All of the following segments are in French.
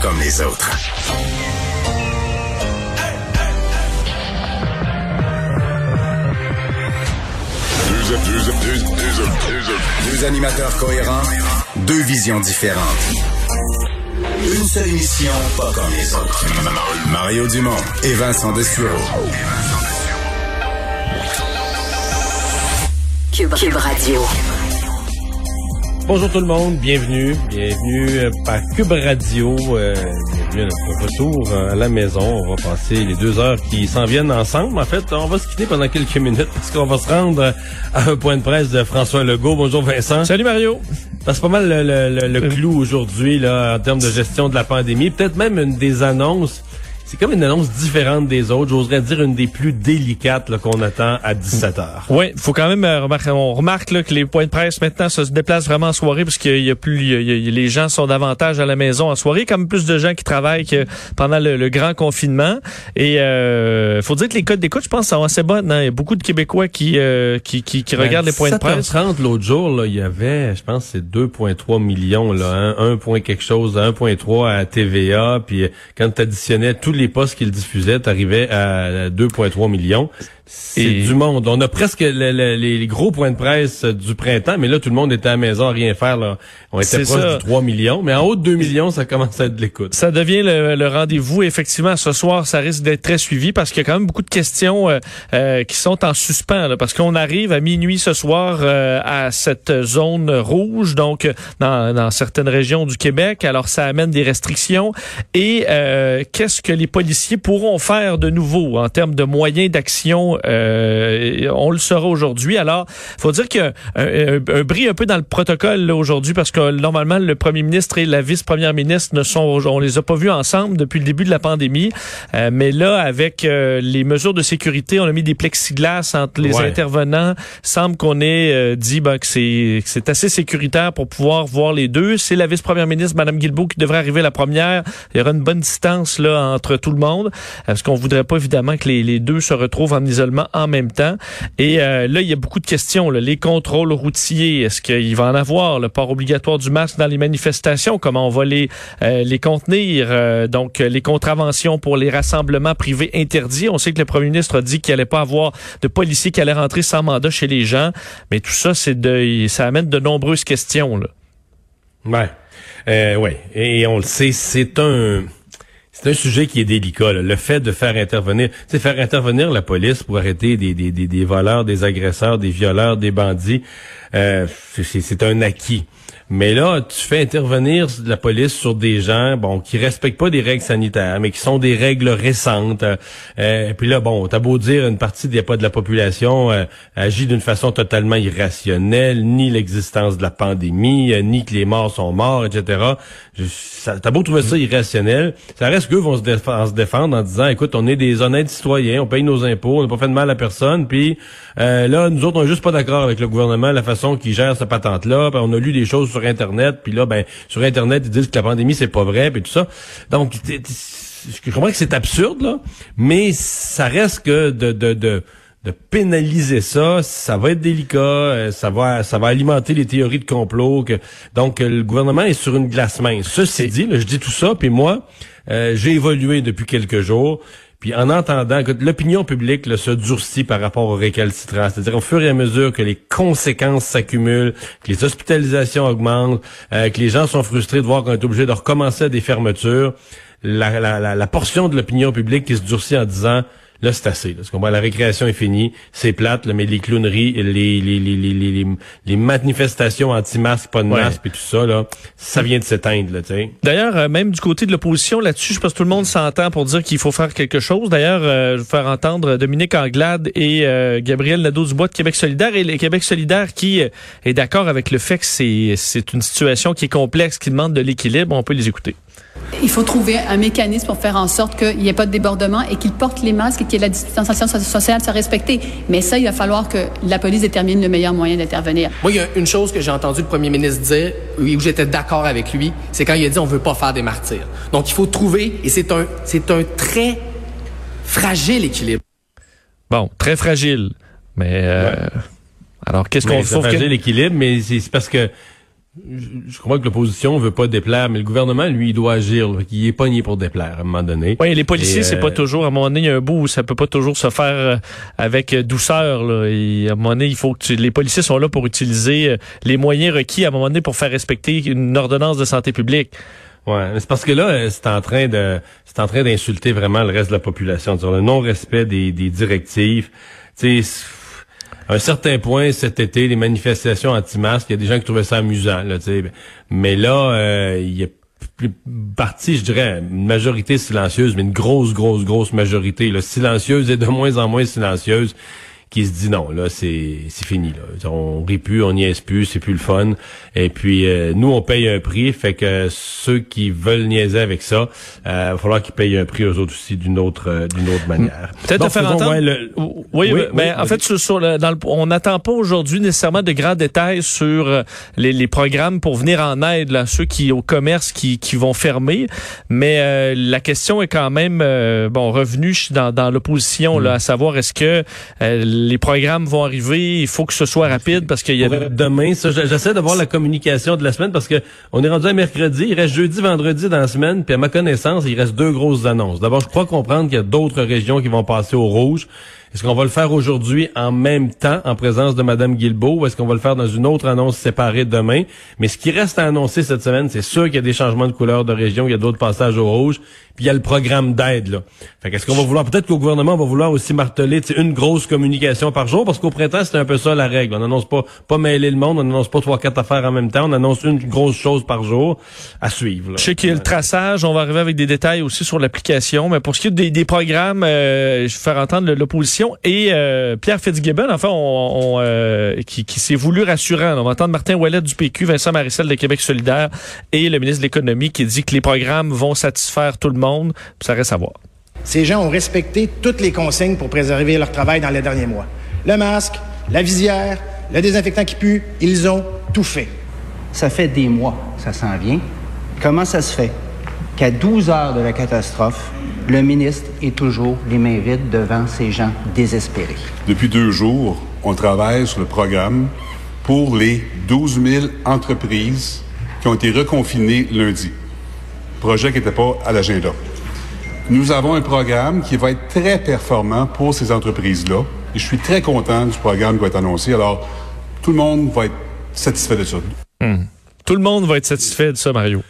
Comme les autres. Deux animateurs cohérents, deux visions différentes. Une seule émission, pas comme les autres. Mario Dumont et Vincent Dessureau. Cube, Cube Radio. Bonjour tout le monde, bienvenue, bienvenue euh, à Cube Radio, euh, bienvenue à notre retour euh, à la maison. On va passer les deux heures qui s'en viennent ensemble. En fait, on va se quitter pendant quelques minutes parce qu'on va se rendre à un point de presse de François Legault. Bonjour Vincent. Salut Mario. C'est pas mal le, le, le, le clou aujourd'hui là en termes de gestion de la pandémie. Peut-être même une des annonces c'est comme une annonce différente des autres. J'oserais dire une des plus délicates qu'on attend à 17 heures. Oui, faut quand même euh, remarquer, on remarque là, que les points de presse maintenant se déplacent vraiment en soirée parce qu'il y a plus, il y a, les gens sont davantage à la maison en soirée, comme plus de gens qui travaillent que pendant le, grand confinement. Et euh, faut dire que les codes d'écoute, je pense, sont assez bonnes. Hein? Il y a beaucoup de Québécois qui euh, qui, qui, qui ben, regardent les points de presse. 30 l'autre jour, là, il y avait, je pense, c'est 2,3 millions, là, hein? 1 point quelque chose, 1,3 à TVA, puis quand tu additionnais tous les postes qu'il diffusait, t'arrivais à 2,3 millions. C'est du monde. On a presque les gros points de presse du printemps, mais là, tout le monde était à la maison à rien faire. Là. On était proche du 3 millions, mais en haut de 2 millions, ça commence à être de l'écoute. Ça devient le, rendez-vous. Effectivement, ce soir, ça risque d'être très suivi parce qu'il y a quand même beaucoup de questions euh, euh, qui sont en suspens. parce qu'on arrive à minuit ce soir euh, à cette zone rouge, donc dans, dans, certaines régions du Québec. Alors, ça amène des restrictions. Et qu'est-ce que les policiers pourront faire de nouveau en termes de moyens d'action euh, on le saura aujourd'hui. Alors, faut dire qu'il y a un, un, bris un peu dans le protocole aujourd'hui parce que normalement le premier ministre et la vice-première ministre ne sont, on les a pas vus ensemble depuis le début de la pandémie. Euh, mais là, avec euh, les mesures de sécurité, on a mis des plexiglas entre les intervenants. Semble qu'on ait dit ben, que c'est assez sécuritaire pour pouvoir voir les deux. C'est la vice-première ministre, Madame Guilbeault, qui devrait arriver la première. Il y aura une bonne distance là entre tout le monde parce qu'on voudrait pas évidemment que les, les deux se retrouvent en en même temps. Et euh, là, il y a beaucoup de questions. Les contrôles routiers, est-ce qu'il va en avoir? Le port obligatoire du masque dans les manifestations, comment on va les, euh, les contenir? Euh, donc, les contraventions pour les rassemblements privés interdits. On sait que le premier ministre a dit qu'il allait pas avoir de policiers qui allaient rentrer sans mandat chez les gens. Mais tout ça, c'est de, ça amène de nombreuses questions. Là. Ouais. Euh, ouais. Et on le sait, c'est un c'est un sujet qui est délicat. Le fait de faire intervenir, c'est faire intervenir la police pour arrêter des, voleurs, des agresseurs, des violeurs, des bandits, euh, c'est un acquis. Mais là, tu fais intervenir la police sur des gens, bon, qui respectent pas des règles sanitaires, mais qui sont des règles récentes. Euh, et puis là, bon, t'as beau dire une partie des pas de la population euh, agit d'une façon totalement irrationnelle, ni l'existence de la pandémie, ni que les morts sont morts, etc. T'as beau trouver ça irrationnel, ça reste qu'eux vont se, se, défendre en disant, écoute, on est des honnêtes citoyens, on paye nos impôts, on n'a pas fait de mal à personne, puis là, nous autres, on est juste pas d'accord avec le gouvernement, la façon qu'il gère cette patente-là. On a lu des choses sur Internet, puis là, ben, sur Internet, ils disent que la pandémie, c'est pas vrai, puis tout ça. Donc, je comprends que c'est absurde, là, mais ça reste que de, de, de, de pénaliser ça, ça va être délicat, euh, ça va ça va alimenter les théories de complot. Que, donc, le gouvernement est sur une glace mince. Ceci dit, là, je dis tout ça, puis moi, euh, j'ai évolué depuis quelques jours. Puis en entendant que l'opinion publique se durcit par rapport aux récalcitrants, c'est-à-dire au fur et à mesure que les conséquences s'accumulent, que les hospitalisations augmentent, euh, que les gens sont frustrés de voir qu'on est obligé de recommencer à des fermetures, la, la, la portion de l'opinion publique qui se durcit en disant Là, c'est assez. Là, parce la récréation est finie, c'est plate, là, mais les clowneries, les, les, les, les, les, manifestations anti-masques, pas de masque et tout ça, là, ça vient de s'éteindre. D'ailleurs, euh, même du côté de l'opposition, là-dessus, je pense que tout le monde s'entend pour dire qu'il faut faire quelque chose. D'ailleurs, euh, faire entendre Dominique Anglade et euh, Gabriel Nadeau-Dubois de Québec solidaire et le Québec solidaire qui est d'accord avec le fait que c'est, c'est une situation qui est complexe, qui demande de l'équilibre. On peut les écouter. Il faut trouver un mécanisme pour faire en sorte qu'il n'y ait pas de débordement et qu'ils portent les masques et qu'il y ait la distanciation sociale soit respectée. Mais ça, il va falloir que la police détermine le meilleur moyen d'intervenir. Moi, il y a une chose que j'ai entendu le premier ministre dire, oui, où j'étais d'accord avec lui, c'est quand il a dit on veut pas faire des martyrs. Donc, il faut trouver, et c'est un, c'est un très fragile équilibre. Bon, très fragile. Mais euh, alors, qu'est-ce qu'on fait? fragile l'équilibre, mais c'est parce que je crois que l'opposition veut pas déplaire, mais le gouvernement, lui, il doit agir. il est pogné pour déplaire à un moment donné. Oui, les policiers, c'est pas euh, toujours. À un moment donné, il y a un bout où ça peut pas toujours se faire euh, avec douceur. Là. Et à un moment donné, il faut que les policiers sont là pour utiliser euh, les moyens requis à un moment donné pour faire respecter une ordonnance de santé publique. Ouais, c'est parce que là, c'est en train de, c'est en train d'insulter vraiment le reste de la population, sur le non-respect des, des directives. Tu sais à un certain point, cet été, les manifestations anti-masques, il y a des gens qui trouvaient ça amusant. Là, mais là, euh, il y a plus partie, je dirais, une majorité silencieuse, mais une grosse, grosse, grosse majorité, là, silencieuse et de moins en moins silencieuse, qui se dit non, là, c'est fini. Là. On rit plus, on niaise plus, c'est plus le fun. Et puis, euh, nous, on paye un prix, fait que ceux qui veulent niaiser avec ça, euh, il va falloir qu'ils payent un prix aux autres aussi d'une autre euh, d'une autre manière. Peut-être à faire entendre... oui, mais en fait, sur, le, dans le, on n'attend pas aujourd'hui nécessairement de grands détails sur les, les, programmes pour venir en aide là, ceux qui au commerce qui, qui vont fermer. Mais la question est quand même bon revenue dans, dans l'opposition là, mm. à savoir est-ce que les programmes vont arriver, il faut que ce soit rapide parce qu'il y a... Demain, j'essaie de voir la communication de la semaine parce que on est rendu à mercredi, il reste jeudi, vendredi dans la semaine, puis à ma connaissance, il reste deux grosses annonces. D'abord, je crois comprendre qu'il y a d'autres régions qui vont passer au rouge. Est-ce qu'on va le faire aujourd'hui en même temps, en présence de Mme Guilbeault, ou est-ce qu'on va le faire dans une autre annonce séparée demain? Mais ce qui reste à annoncer cette semaine, c'est sûr qu'il y a des changements de couleur de région, il y a d'autres passages au rouge, puis il y a le programme d'aide. là. Fait qu'est-ce qu'on va vouloir? Peut-être qu'au gouvernement, on va vouloir aussi marteler une grosse communication par jour, parce qu'au printemps, c'était un peu ça la règle. On n'annonce pas, pas mêler le monde, on n'annonce pas trois, quatre affaires en même temps, on annonce une grosse chose par jour à suivre. Je sais qu'il y a le traçage, on va arriver avec des détails aussi sur l'application, mais pour ce qui est des, des programmes, euh, je vais faire entendre l'opposition et euh, Pierre Fitzgibbon, enfin, on, euh, qui, qui s'est voulu rassurant. On va entendre Martin Ouellet du PQ, Vincent Marissel de Québec solidaire et le ministre de l'Économie qui dit que les programmes vont satisfaire tout le monde. Ça reste à voir. Ces gens ont respecté toutes les consignes pour préserver leur travail dans les derniers mois. Le masque, la visière, le désinfectant qui pue, ils ont tout fait. Ça fait des mois, ça s'en vient. Comment ça se fait qu'à 12 heures de la catastrophe, le ministre est toujours les mains vides devant ces gens désespérés. Depuis deux jours, on travaille sur le programme pour les 12 000 entreprises qui ont été reconfinées lundi. Projet qui n'était pas à l'agenda. Nous avons un programme qui va être très performant pour ces entreprises-là. Et je suis très content du programme qui va être annoncé. Alors, tout le monde va être satisfait de ça. Hmm. Tout le monde va être satisfait de ça, Mario.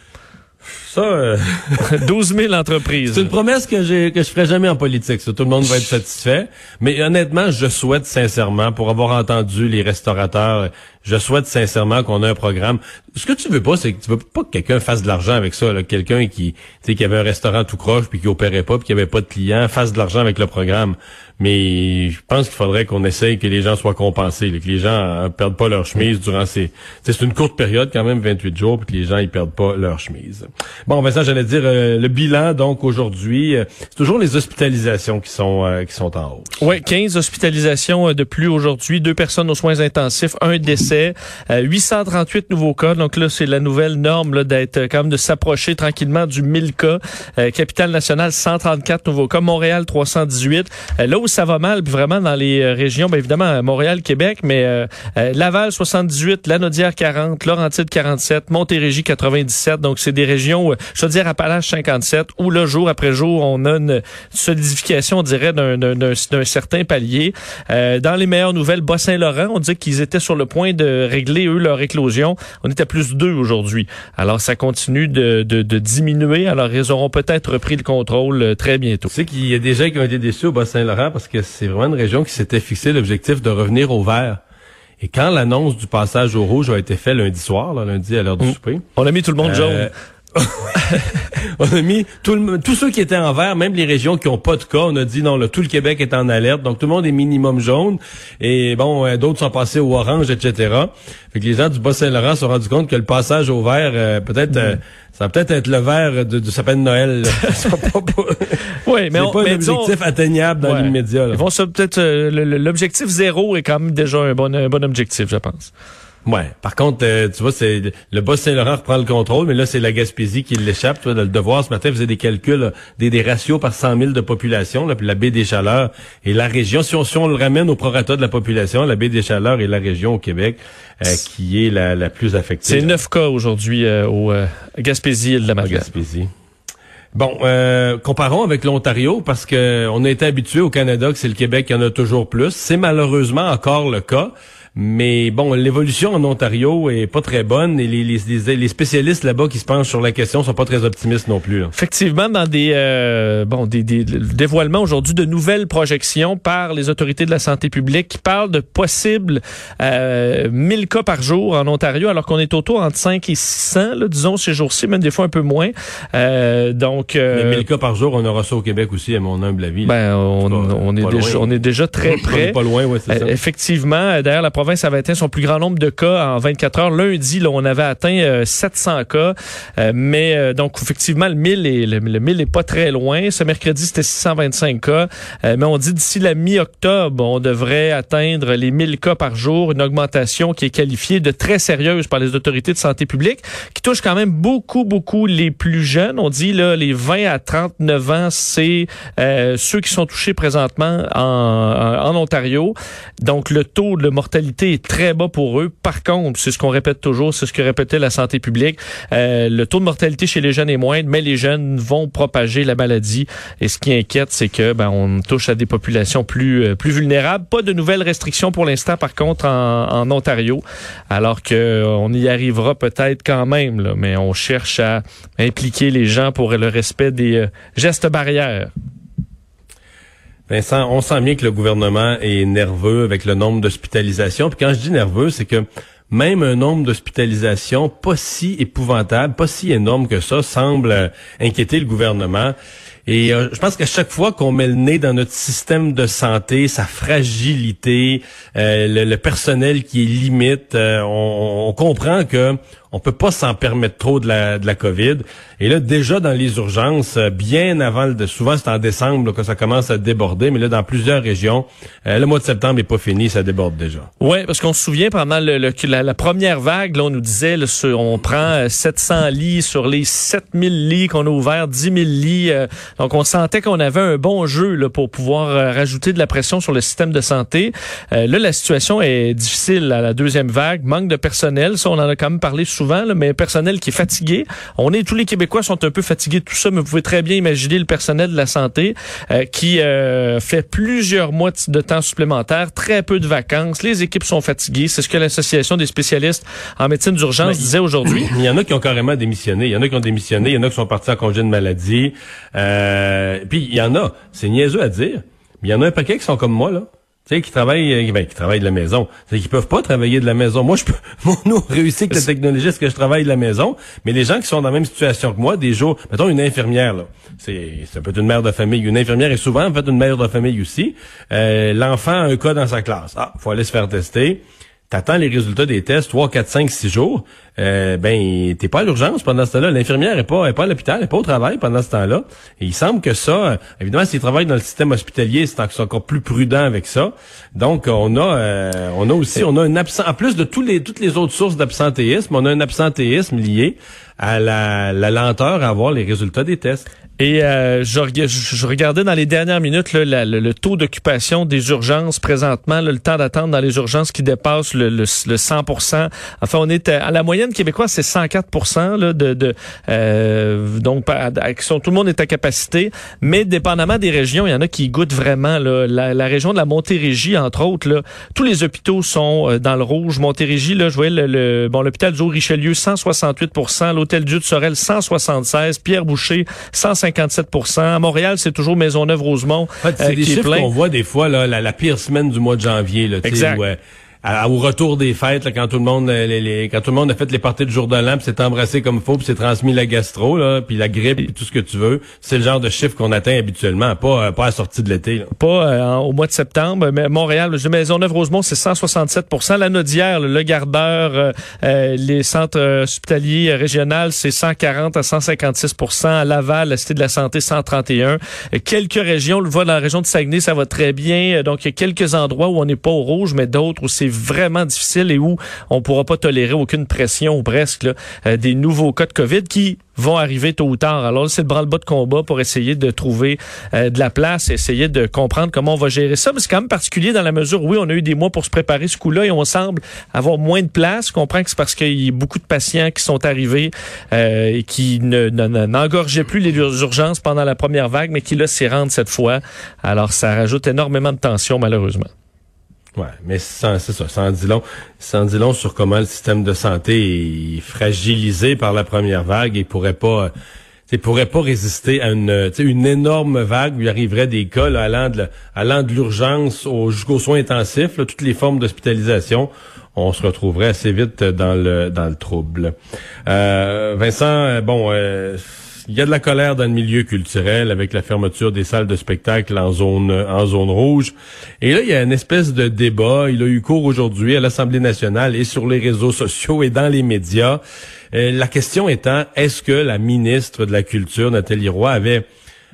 Ça, euh... 12 000 entreprises. C'est une promesse que j'ai que je ferai jamais en politique. Ça. Tout le monde va être satisfait. Mais honnêtement, je souhaite sincèrement, pour avoir entendu les restaurateurs, je souhaite sincèrement qu'on ait un programme. Ce que tu veux pas, c'est que tu veux pas que quelqu'un fasse de l'argent avec ça. Quelqu'un qui, qui avait un restaurant tout croche puis qui opérait pas puis qui avait pas de clients fasse de l'argent avec le programme. Mais je pense qu'il faudrait qu'on essaye que les gens soient compensés, que les gens euh, perdent pas leur chemise durant ces... C'est une courte période quand même, 28 jours, puis que les gens ils perdent pas leur chemise. Bon, Vincent, j'allais dire euh, le bilan donc aujourd'hui, euh, c'est toujours les hospitalisations qui sont qui sont en hausse. Oui, 15 hospitalisations de plus aujourd'hui, deux personnes aux soins intensifs, un décès, 838 nouveaux cas. Donc là, c'est la nouvelle norme d'être quand même de s'approcher tranquillement du 1000 cas. capitale nationale 134 nouveaux cas, Montréal 318. là où ça va mal, vraiment dans les euh, régions, bien évidemment, Montréal, Québec, mais euh, euh, Laval 78, Lanaudière 40, Laurentide 47, Montérégie 97. Donc, c'est des régions, je veux dire, Appalaches 57, où le jour après jour, on a une solidification, on dirait, d'un certain palier. dans les meilleures nouvelles, Bas-Saint-Laurent, on dit qu'ils étaient sur le point de régler, eux, leur éclosion. On était à plus deux aujourd'hui. Alors, ça continue de, de, de, diminuer. Alors, ils auront peut-être repris le contrôle très bientôt. Tu sais qu'il y a des gens qui ont été déçus au Bas-Saint-Laurent parce que c'est vraiment une région qui s'était fixé l'objectif de revenir au vert. Et quand l'annonce du passage au rouge a été faite lundi soir, lundi à l'heure du mm. souper, on a mis tout le monde jaune. On a mis tout le, tous ceux qui étaient en vert, même les régions qui ont pas de cas, on a dit non, là, tout le Québec est en alerte, donc tout le monde est minimum jaune. Et bon, euh, d'autres sont passés au orange, etc. Fait que les gens du Bas-Saint-Laurent se sont rendus compte que le passage au vert, euh, peut-être, euh, ça va peut-être être le vert de, du sapin de Noël. C'est pas, Oui, mais on- pas mais un objectif disons- atteignable dans Ouais. l'immédiat. là. Ils vont se- peut-être euh, l'objectif zéro est quand même déjà un bon, un bon objectif, je pense. Ouais. Par contre, euh, tu vois, c'est le Bas-Saint-Laurent reprend le contrôle, mais là, c'est la Gaspésie qui l'échappe. Tu vois, dans le devoir, ce matin, faisait des calculs, là, des, des ratios par 100 000 de population, là, puis la baie des Chaleurs et la région. Si on, si on le ramène au prorata de la population, la baie des Chaleurs est la région au Québec euh, qui est la, la plus affectée. C'est. 9 cas aujourd'hui euh, au euh, Gaspésie et de la Madeleine. Gaspésie. Bon, euh, comparons avec l'Ontario parce que on a été habitué au Canada que c'est le Québec qui en a toujours plus. C'est malheureusement encore le cas. Mais bon, l'évolution en Ontario est pas très bonne et les, les, les- les spécialistes là-bas qui se penchent sur la question sont pas très optimistes non plus. là. Effectivement, dans des euh, bon des, des le dévoilements aujourd'hui de nouvelles projections par les autorités de la santé publique qui parlent de possibles euh, 1000 cas par jour en Ontario, alors qu'on est autour entre 5 et 600, là, disons ces jours-ci, même des fois un peu moins. Euh, donc, euh, Mais 1000 cas par jour, on aura ça au Québec aussi, à mon humble avis. ben, on, est déjà, on est déjà très On est près. pas loin, ouais, c'est ça. Euh, effectivement, euh, d'ailleurs, la province avait atteint son plus grand nombre de cas en 24 heures. Lundi, là, on avait atteint euh, 700 cas. Euh, mais euh, donc, effectivement, le 1000 est, le, le 1000 est pas très loin. Ce mercredi, c'était 625 cas. Euh, mais on dit d'ici la mi-octobre, on devrait atteindre les 1000 cas par jour, une augmentation qui est qualifiée de très sérieuse par les autorités de santé publique, qui touche quand même beaucoup, beaucoup les plus jeunes. On dit là, les 20 à 39 ans, c'est ceux qui sont touchés présentement en, en, en Ontario. Donc, le taux de mortalité très bas pour eux. Par contre, c'est ce qu'on répète toujours, c'est ce que répétait la santé publique. euh, le taux de mortalité chez les jeunes est moindre, mais les jeunes vont propager la maladie. Et ce qui inquiète, c'est que ben, on touche à des populations plus euh, plus vulnérables. Pas de nouvelles restrictions pour l'instant, par contre, en, en Ontario, alors que euh, on y arrivera peut-être quand même. Là, mais on cherche à impliquer les gens pour le respect des euh, gestes barrières. Vincent, on sent bien que le gouvernement est nerveux avec le nombre d'hospitalisations. Puis quand je dis nerveux, c'est que même un nombre d'hospitalisations pas si épouvantable, pas si énorme que ça, semble euh, inquiéter le gouvernement. Et euh, je pense qu'à chaque fois qu'on met le nez dans notre système de santé, sa fragilité, euh, le, personnel qui est limite, on comprend que on peut pas s'en permettre trop de la, de la COVID. Et là, déjà dans les urgences, euh, bien avant, le, souvent c'est en décembre là, que ça commence à déborder, mais là, dans plusieurs régions, euh, le mois de septembre est pas fini, ça déborde déjà. Oui, parce qu'on se souvient pendant le, le- la, première vague, là, on nous disait, là, on prend euh, 700 lits sur les 7000 lits qu'on a ouverts, 10 000 lits. euh, donc, on sentait qu'on avait un bon jeu là, pour pouvoir euh, rajouter de la pression sur le système de santé. Euh, là, la situation est difficile à la deuxième vague. Manque de personnel, ça, on en a quand même parlé là, mais personnel qui est fatigué. On est tous les Québécois sont un peu fatigués de tout ça, mais vous pouvez très bien imaginer le personnel de la santé euh, qui euh, fait plusieurs mois de temps supplémentaire, très peu de vacances. Les équipes sont fatiguées. C'est ce que l'association des spécialistes en médecine d'urgence disait aujourd'hui. Il y en a qui ont carrément démissionné. Il y en a qui ont démissionné. Il y en a qui sont partis en congé de maladie. Euh, puis il y en a, c'est niaiseux à dire, mais il y en a un paquet qui sont comme moi, là. Tu sais, qui travaillent, euh, ben, qui travaillent de la maison. C'est qu'ils peuvent pas travailler de la maison. Moi, je peux, moi, nous, on réussit avec la technologie, est-ce que je travaille de la maison? Mais les gens qui sont dans la même situation que moi, des jours, mettons une infirmière, là. C'est, ça peut être une mère de famille. Une infirmière est souvent, en fait, une mère de famille aussi. Euh, l'enfant a un cas dans sa classe. Ah, faut aller se faire tester. T'attends les résultats des tests 3, 4, 5, 6 jours, euh, ben t'es pas à l'urgence pendant ce temps-là. L'infirmière est pas, est pas à l'hôpital, elle est pas au travail pendant ce temps-là. Et il semble que ça, euh, évidemment, s'ils travaillent dans le système hospitalier, c'est en- c'est encore plus prudent avec ça. Donc on a, euh, on a aussi, on a un absent, en plus de les, toutes les autres sources d'absentéisme, on a un absentéisme lié à la, la lenteur à avoir les résultats des tests. Et euh, je, je- regardais dans les dernières minutes là, le, le taux d'occupation des urgences présentement, là, le temps d'attente dans les urgences qui dépasse le, le, le 100 Enfin, on est à, à la moyenne québécoise, c'est 104 là, de, de euh, donc à- sont- tout le monde est à capacité, mais dépendamment des régions, il y en a qui goûtent vraiment. Là, la, la région de la Montérégie, entre autres, là, tous les hôpitaux sont euh, dans le rouge. Montérégie, là, je voyais le, bon l'hôpital du Richelieu 168% l'hôtel Dieu de Sorel 176, Pierre Boucher 157 À Montréal, c'est toujours Maisonneuve-Rosemont En fait, c'est euh, des chiffres qu'on voit des fois, là, la, la pire semaine du mois de janvier. Là, Exact. où, euh, au retour des fêtes, là, quand tout le monde, euh, les, les- quand tout le monde a fait les parties de jour de l'an, puis s'est embrassé comme faut, puis s'est transmis la gastro, là, puis la grippe, puis tout ce que tu veux, c'est le genre de chiffre qu'on atteint habituellement, pas euh, pas à la sortie de l'été. Pas euh, au mois de septembre, mais Montréal, je Maisonneuve-Rosemont, c'est 167% La Naudière, le Gardeur, euh, euh, les centres hospitaliers régionaux, c'est 140 à 156 À Laval, la Cité de la Santé, 131 Euh, Quelques régions, le voit dans la région de Saguenay, ça va très bien. Donc, il y a quelques endroits où on n'est pas au rouge, mais d'autres où c'est vraiment difficile et où on pourra pas tolérer aucune pression ou presque là, euh, des nouveaux cas de COVID qui vont arriver tôt ou tard. Alors, c'est le branle-bas de combat pour essayer de trouver euh, de la place, essayer de comprendre comment on va gérer ça. Mais c'est quand même particulier dans la mesure où, oui, on a eu des mois pour se préparer ce coup-là et on semble avoir moins de place. Je comprends que c'est parce qu'il y a beaucoup de patients qui sont arrivés euh, et qui ne, ne- ne- n'engorgeaient plus les urgences pendant la première vague, mais qui, là, s'y rendent cette fois. Alors, ça rajoute énormément de tension, malheureusement. Ouais, mais c'est ça, en dit long. En dit long sur comment le système de santé est fragilisé par la première vague et pourrait pas, euh, pourrait pas résister à une, sais, une énorme vague où il arriverait des cas là, allant de, la- allant de l'urgence au, jusqu'aux soins intensifs, là, toutes les formes d'hospitalisation. On se retrouverait assez vite dans le dans le trouble. Euh, Vincent, euh, bon. euh, il y a de la colère dans le milieu culturel avec la fermeture des salles de spectacle en zone en zone rouge. Et là, il y a une espèce de débat. Il a eu cours aujourd'hui à l'Assemblée nationale et sur les réseaux sociaux et dans les médias. Euh, la question étant, est-ce que la ministre de la Culture, Nathalie Roy, avait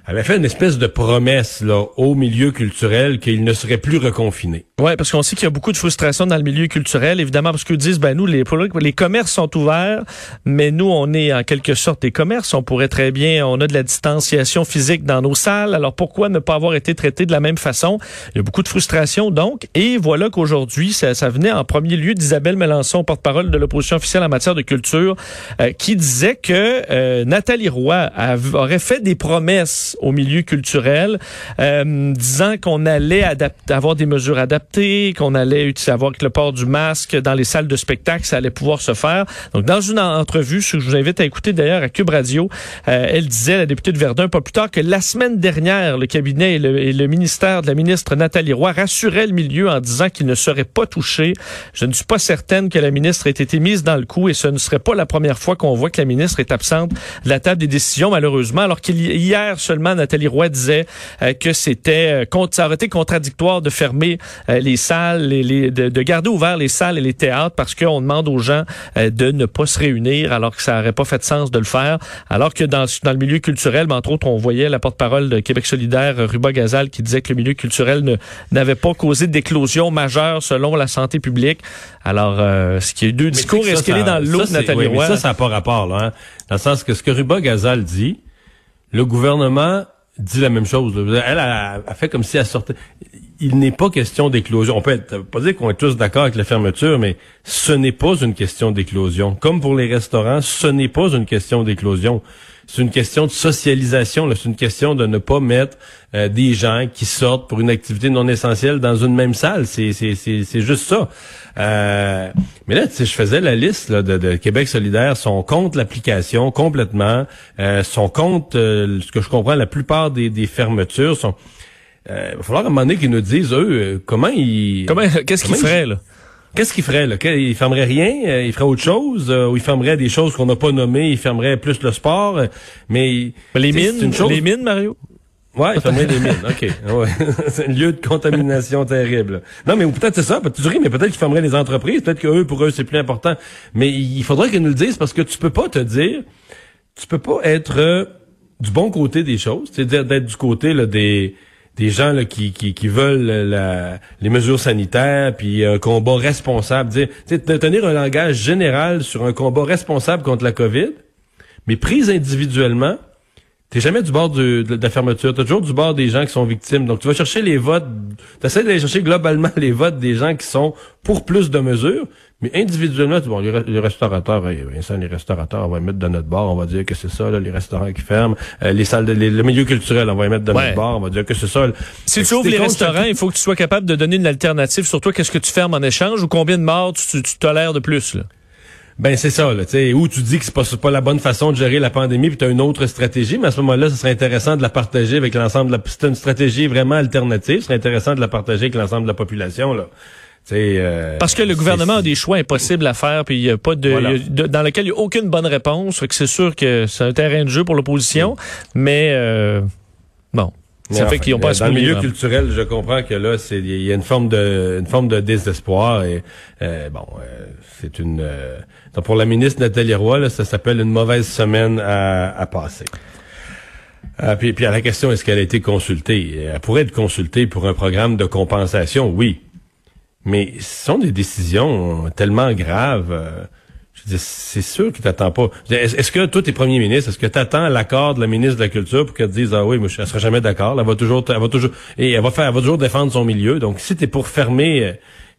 avait fait une espèce de promesse là, au milieu culturel qu'il ne serait plus reconfiné. Oui, parce qu'on sait qu'il y a beaucoup de frustration dans le milieu culturel, évidemment, parce qu'ils disent, ben nous, les, les commerces sont ouverts, mais nous, on est en quelque sorte des commerces. On pourrait très bien, on a de la distanciation physique dans nos salles, alors pourquoi ne pas avoir été traité de la même façon? Il y a beaucoup de frustration, donc, et voilà qu'aujourd'hui, ça, ça venait en premier lieu d'Isabelle Mélenchon, porte-parole de l'opposition officielle en matière de culture, euh, qui disait que euh, Nathalie Roy av- aurait fait des promesses au milieu culturel, euh, disant qu'on allait avoir des mesures adaptées, qu'on allait utiliser, avoir que le port du masque dans les salles de spectacle, ça allait pouvoir se faire. Donc, dans une entrevue, je vous invite à écouter d'ailleurs à Cube Radio, euh, elle disait, la députée de Verdun, pas plus tard que la semaine dernière, le cabinet et le, ministère de la ministre Nathalie Roy rassuraient le milieu en disant qu'il ne serait pas touché. Je ne suis pas certaine que la ministre ait été mise dans le coup et ce ne serait pas la première fois qu'on voit que la ministre est absente de la table des décisions, malheureusement, alors qu'hier seulement, Nathalie Roy disait euh, que c'était euh, ça aurait été contradictoire de fermer euh, les salles, les, les- de, de garder ouvert les salles et les théâtres parce qu'on demande aux gens euh, de ne pas se réunir alors que ça n'aurait pas fait de sens de le faire. Alors que dans, dans le milieu culturel, entre autres, on voyait la porte-parole de Québec solidaire, Ruba Gazal, qui disait que le milieu culturel n'avait pas causé d'éclosion majeure selon la santé publique. Alors, ce qui est deux discours, est-ce qu'elle est dans le lot ça, de c'est- Nathalie oui, mais Roy? Ça, ça n'a pas rapport, là, hein. Dans le sens que ce que Ruba Gazal dit, le gouvernement dit la même chose. là. Elle a, a fait comme si elle sortait. Il n'est pas question d'éclosion. On peut pas dire qu'on est tous d'accord avec la fermeture, mais ce n'est pas une question d'éclosion. Comme pour les restaurants, ce n'est pas une question d'éclosion. C'est une question de socialisation. C'est une question de ne pas mettre euh, des gens qui sortent pour une activité non essentielle dans une même salle. C'est c'est c'est c'est juste ça. Euh, mais là, je faisais la liste là, de, de Québec solidaire, sont contre l'application complètement, euh, sont contre euh, ce que je comprends, la plupart des, des fermetures sont. Euh, il va falloir à un moment donné qu'ils nous disent eux euh, comment ils. Comment, qu'est-ce qu'il comment ils- ferait, là? Qu'est-ce qu'ils feraient là? Ils fermeraient rien euh, Ils feraient autre chose euh, Ou ils fermeraient des choses qu'on n'a pas nommées Ils fermeraient plus le sport euh, Mais Les mines, une chose- les mines, Mario? Ouais, ils fermeraient des mines. OK. Ouais. c'est un lieu de contamination terrible. Non, mais peut-être c'est ça. peut-être- Tu ris, mais peut-être qu'ils fermeraient les entreprises. Peut-être que eux, pour eux, c'est plus important. Mais il faudrait qu'ils nous le disent parce que tu peux pas te dire, tu peux pas être euh, du bon côté des choses. C'est-à-dire d'être du côté là, des des gens qui, qui, veulent les mesures sanitaires, puis un combat responsable. Dire, de tenir un langage général sur un combat responsable contre la COVID, mais prise individuellement, T'es jamais du bord du- de, de la fermeture. T'es toujours du bord des gens qui sont victimes. Donc, tu vas chercher les votes. T'essaies d'aller chercher globalement les votes des gens qui sont pour plus de mesures. Mais individuellement, tu- bon, les, les restaurateurs, Vincent, les restaurateurs, on va les mettre de notre bord. On va dire que c'est ça, là, les restaurants qui ferment. Euh, les salles, de, les- le milieu culturel, on va les mettre de Ouais. notre bord. On va dire que c'est ça. Si tu ouvres les restaurants, il faut que tu sois capable de donner une alternative sur toi. Qu'est-ce que tu fermes en échange ou combien de morts tu, tu, tu tolères de plus, là? Ben c'est ça, là, tu sais, où tu dis que c'est pas, c'est pas la bonne façon de gérer la pandémie, puis tu as une autre stratégie, mais à ce moment-là, ce serait intéressant de la partager avec l'ensemble de la... T'as une stratégie vraiment alternative, ce serait intéressant de la partager avec l'ensemble de la population, là. Euh, Parce que le gouvernement a des choix impossibles à faire, puis il y a pas de, Voilà. il y a de- dans lequel il n'y a aucune bonne réponse. Fait que c'est sûr que c'est un terrain de jeu pour l'opposition, mais euh, bon, Mais ça fait qu'ils n'ont pas à se Dans le milieu hein. culturel, je comprends que là, c'est il y a une forme de une forme de désespoir et euh, bon, euh, c'est une euh, donc pour la ministre Nathalie Roy, là, ça s'appelle une mauvaise semaine à, à passer. Euh, puis, puis à la question, est-ce qu'elle a été consultée? Elle pourrait être consultée pour un programme de compensation, oui. Mais ce sont des décisions tellement graves. C'est sûr que t'attends pas. Est-ce que toi, t'es premier ministre, est-ce que t'attends l'accord de la ministre de la Culture pour qu'elle te dise, ah oui, moi, elle sera jamais d'accord? Elle va toujours, elle va toujours, et elle va faire, elle va toujours défendre son milieu. Donc, si t'es pour fermer, euh,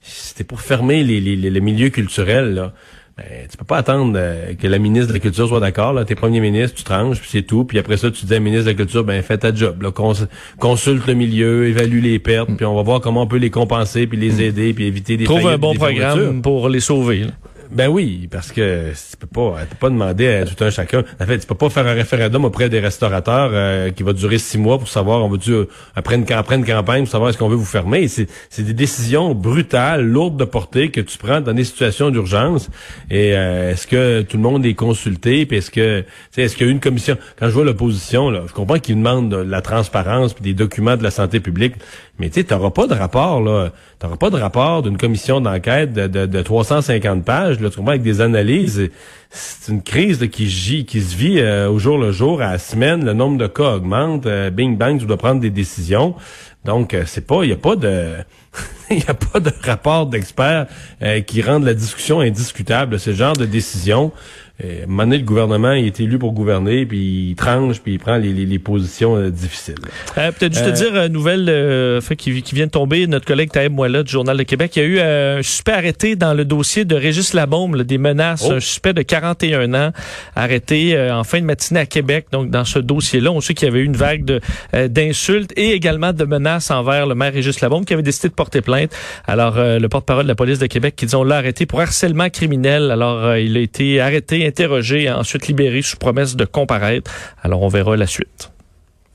si t'es pour fermer les, les, les, les milieux culturels, là, ben, tu peux pas attendre euh, que la ministre de la Culture soit d'accord. Là, t'es premier ministre, tu tranches, puis c'est tout. Puis après ça, tu dis à la ministre de la Culture, ben fais ta job. Là, Cons- consulte le milieu, évalue les pertes, puis on va voir comment on peut les compenser, puis les aider, puis éviter des Trouve un bon des programme pour les sauver. là. Ben oui, parce que tu peux pas, tu peux pas demander à tout un chacun. En fait, tu peux pas faire un référendum auprès des restaurateurs euh, qui va durer six mois pour savoir, on va dire après après une campagne pour savoir est-ce qu'on veut vous fermer. C'est, des décisions brutales, lourdes de portée que tu prends dans des situations d'urgence. Et euh, est-ce que tout le monde est consulté? Puis est-ce que, tu est-ce qu'il y a une commission? Quand je vois l'opposition, je comprends qu'ils demandent de la transparence puis des documents de la santé publique, mais tu sais, t'auras pas de rapport là, t'auras pas de rapport d'une commission d'enquête de, de, de 350 pages. Là, avec des analyses. C'est une crise là, qui, gît- qui se vit euh, au jour le jour, à la semaine. Le nombre de cas augmente. euh, bing bang, tu dois prendre des décisions. Donc euh, c'est pas, il y a pas de, il y a pas de rapport d'experts euh, qui rendent la discussion indiscutable. Le genre de décision. Euh, à un moment donné, le gouvernement il est élu pour gouverner, puis il tranche, puis il prend les, les, les positions euh, difficiles. Euh, Peut-être juste te dire, euh, nouvelle euh, fait, qui, qui vient de tomber, notre collègue Taïb Moella du Journal de Québec, il y a eu un suspect arrêté dans le dossier de Régis Labaume, là, des menaces, Oh. un suspect de 41 ans arrêté en fin de matinée à Québec. Donc, dans ce dossier-là, on sait qu'il y avait eu une vague d'insultes et également de menaces envers le maire Régis Labaume qui avait décidé de porter plainte. Alors, euh, le porte-parole de la police de Québec qui dit l'a arrêté pour harcèlement criminel. Alors, euh, il a été arrêté, interrogé, ensuite libéré sous promesse de comparaître. Alors, on verra la suite.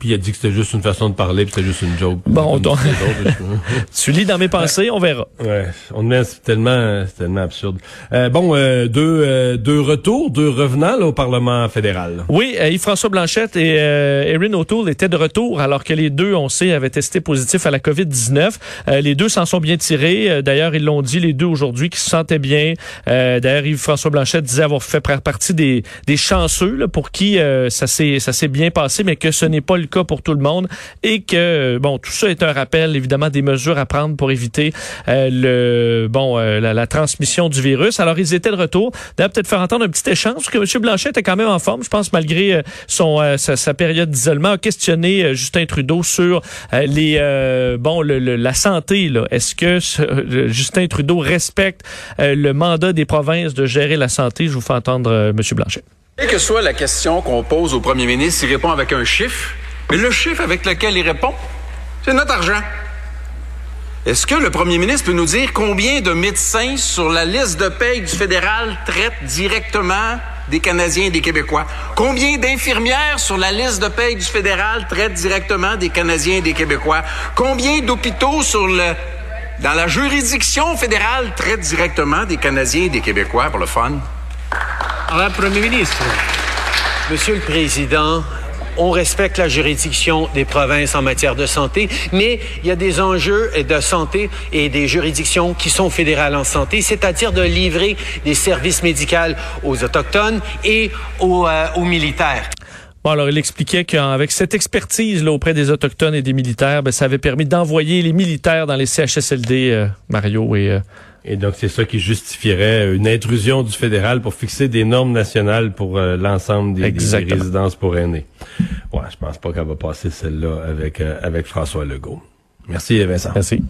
Puis il a dit que c'était juste une façon de parler, puis c'était juste une joke. Bon, donc- Tu lis dans mes pensées, on verra. Ouais, on tellement, c'est tellement absurde. Euh, bon, euh, deux, euh, deux retours, deux revenants là, au Parlement fédéral. Oui, euh, Yves-François Blanchette et euh, Erin O'Toole étaient de retour alors que les deux, on sait, avaient testé positif à la COVID-19. Euh, les deux s'en sont bien tirés. D'ailleurs, ils l'ont dit, les deux aujourd'hui, qu'ils se sentaient bien. Euh, D'ailleurs, Yves-François Blanchette disait avoir fait par- partie des, des chanceux là, pour qui euh, ça s'est ça s'est bien passé, mais que ce n'est pas le cas pour tout le monde et que, bon, tout ça est un rappel, évidemment, des mesures à prendre pour éviter euh, le bon euh, la, transmission du virus. Alors, ils étaient de retour. D'ailleurs, peut-être faire entendre un petit échange, parce que M. Blanchet était quand même en forme, je pense, malgré euh, son sa, période d'isolement, a questionné Justin Trudeau sur les bon la santé. là. Est-ce que Justin Trudeau respecte le mandat des provinces de gérer la santé? Je vous fais entendre M. Blanchet. Quelle que soit la question qu'on pose au premier ministre, il répond avec un chiffre. Mais le chiffre avec lequel il répond, c'est notre argent. Est-ce que le premier ministre peut nous dire combien de médecins sur la liste de paye du fédéral traitent directement des Canadiens et des Québécois? Combien d'infirmières sur la liste de paye du fédéral traitent directement des Canadiens et des Québécois? Combien d'hôpitaux sur le, dans la juridiction fédérale traitent directement des Canadiens et des Québécois pour le fun? Alors, Premier ministre, Monsieur le Président, on respecte la juridiction des provinces en matière de santé, mais il y a des enjeux de santé et des juridictions qui sont fédérales en santé, c'est-à-dire de livrer des services médicaux aux Autochtones et aux, euh, militaires. Bon, alors, il expliquait qu'avec cette expertise là, auprès des Autochtones et des militaires, ben, ça avait permis d'envoyer les militaires dans les CHSLD, euh, Mario, et... euh, Et donc, c'est ça qui justifierait une intrusion du fédéral pour fixer des normes nationales pour euh, l'ensemble des, résidences pour aînés. Ouais, je pense pas qu'elle va passer celle-là avec, euh, avec François Legault. Merci, Vincent. Merci.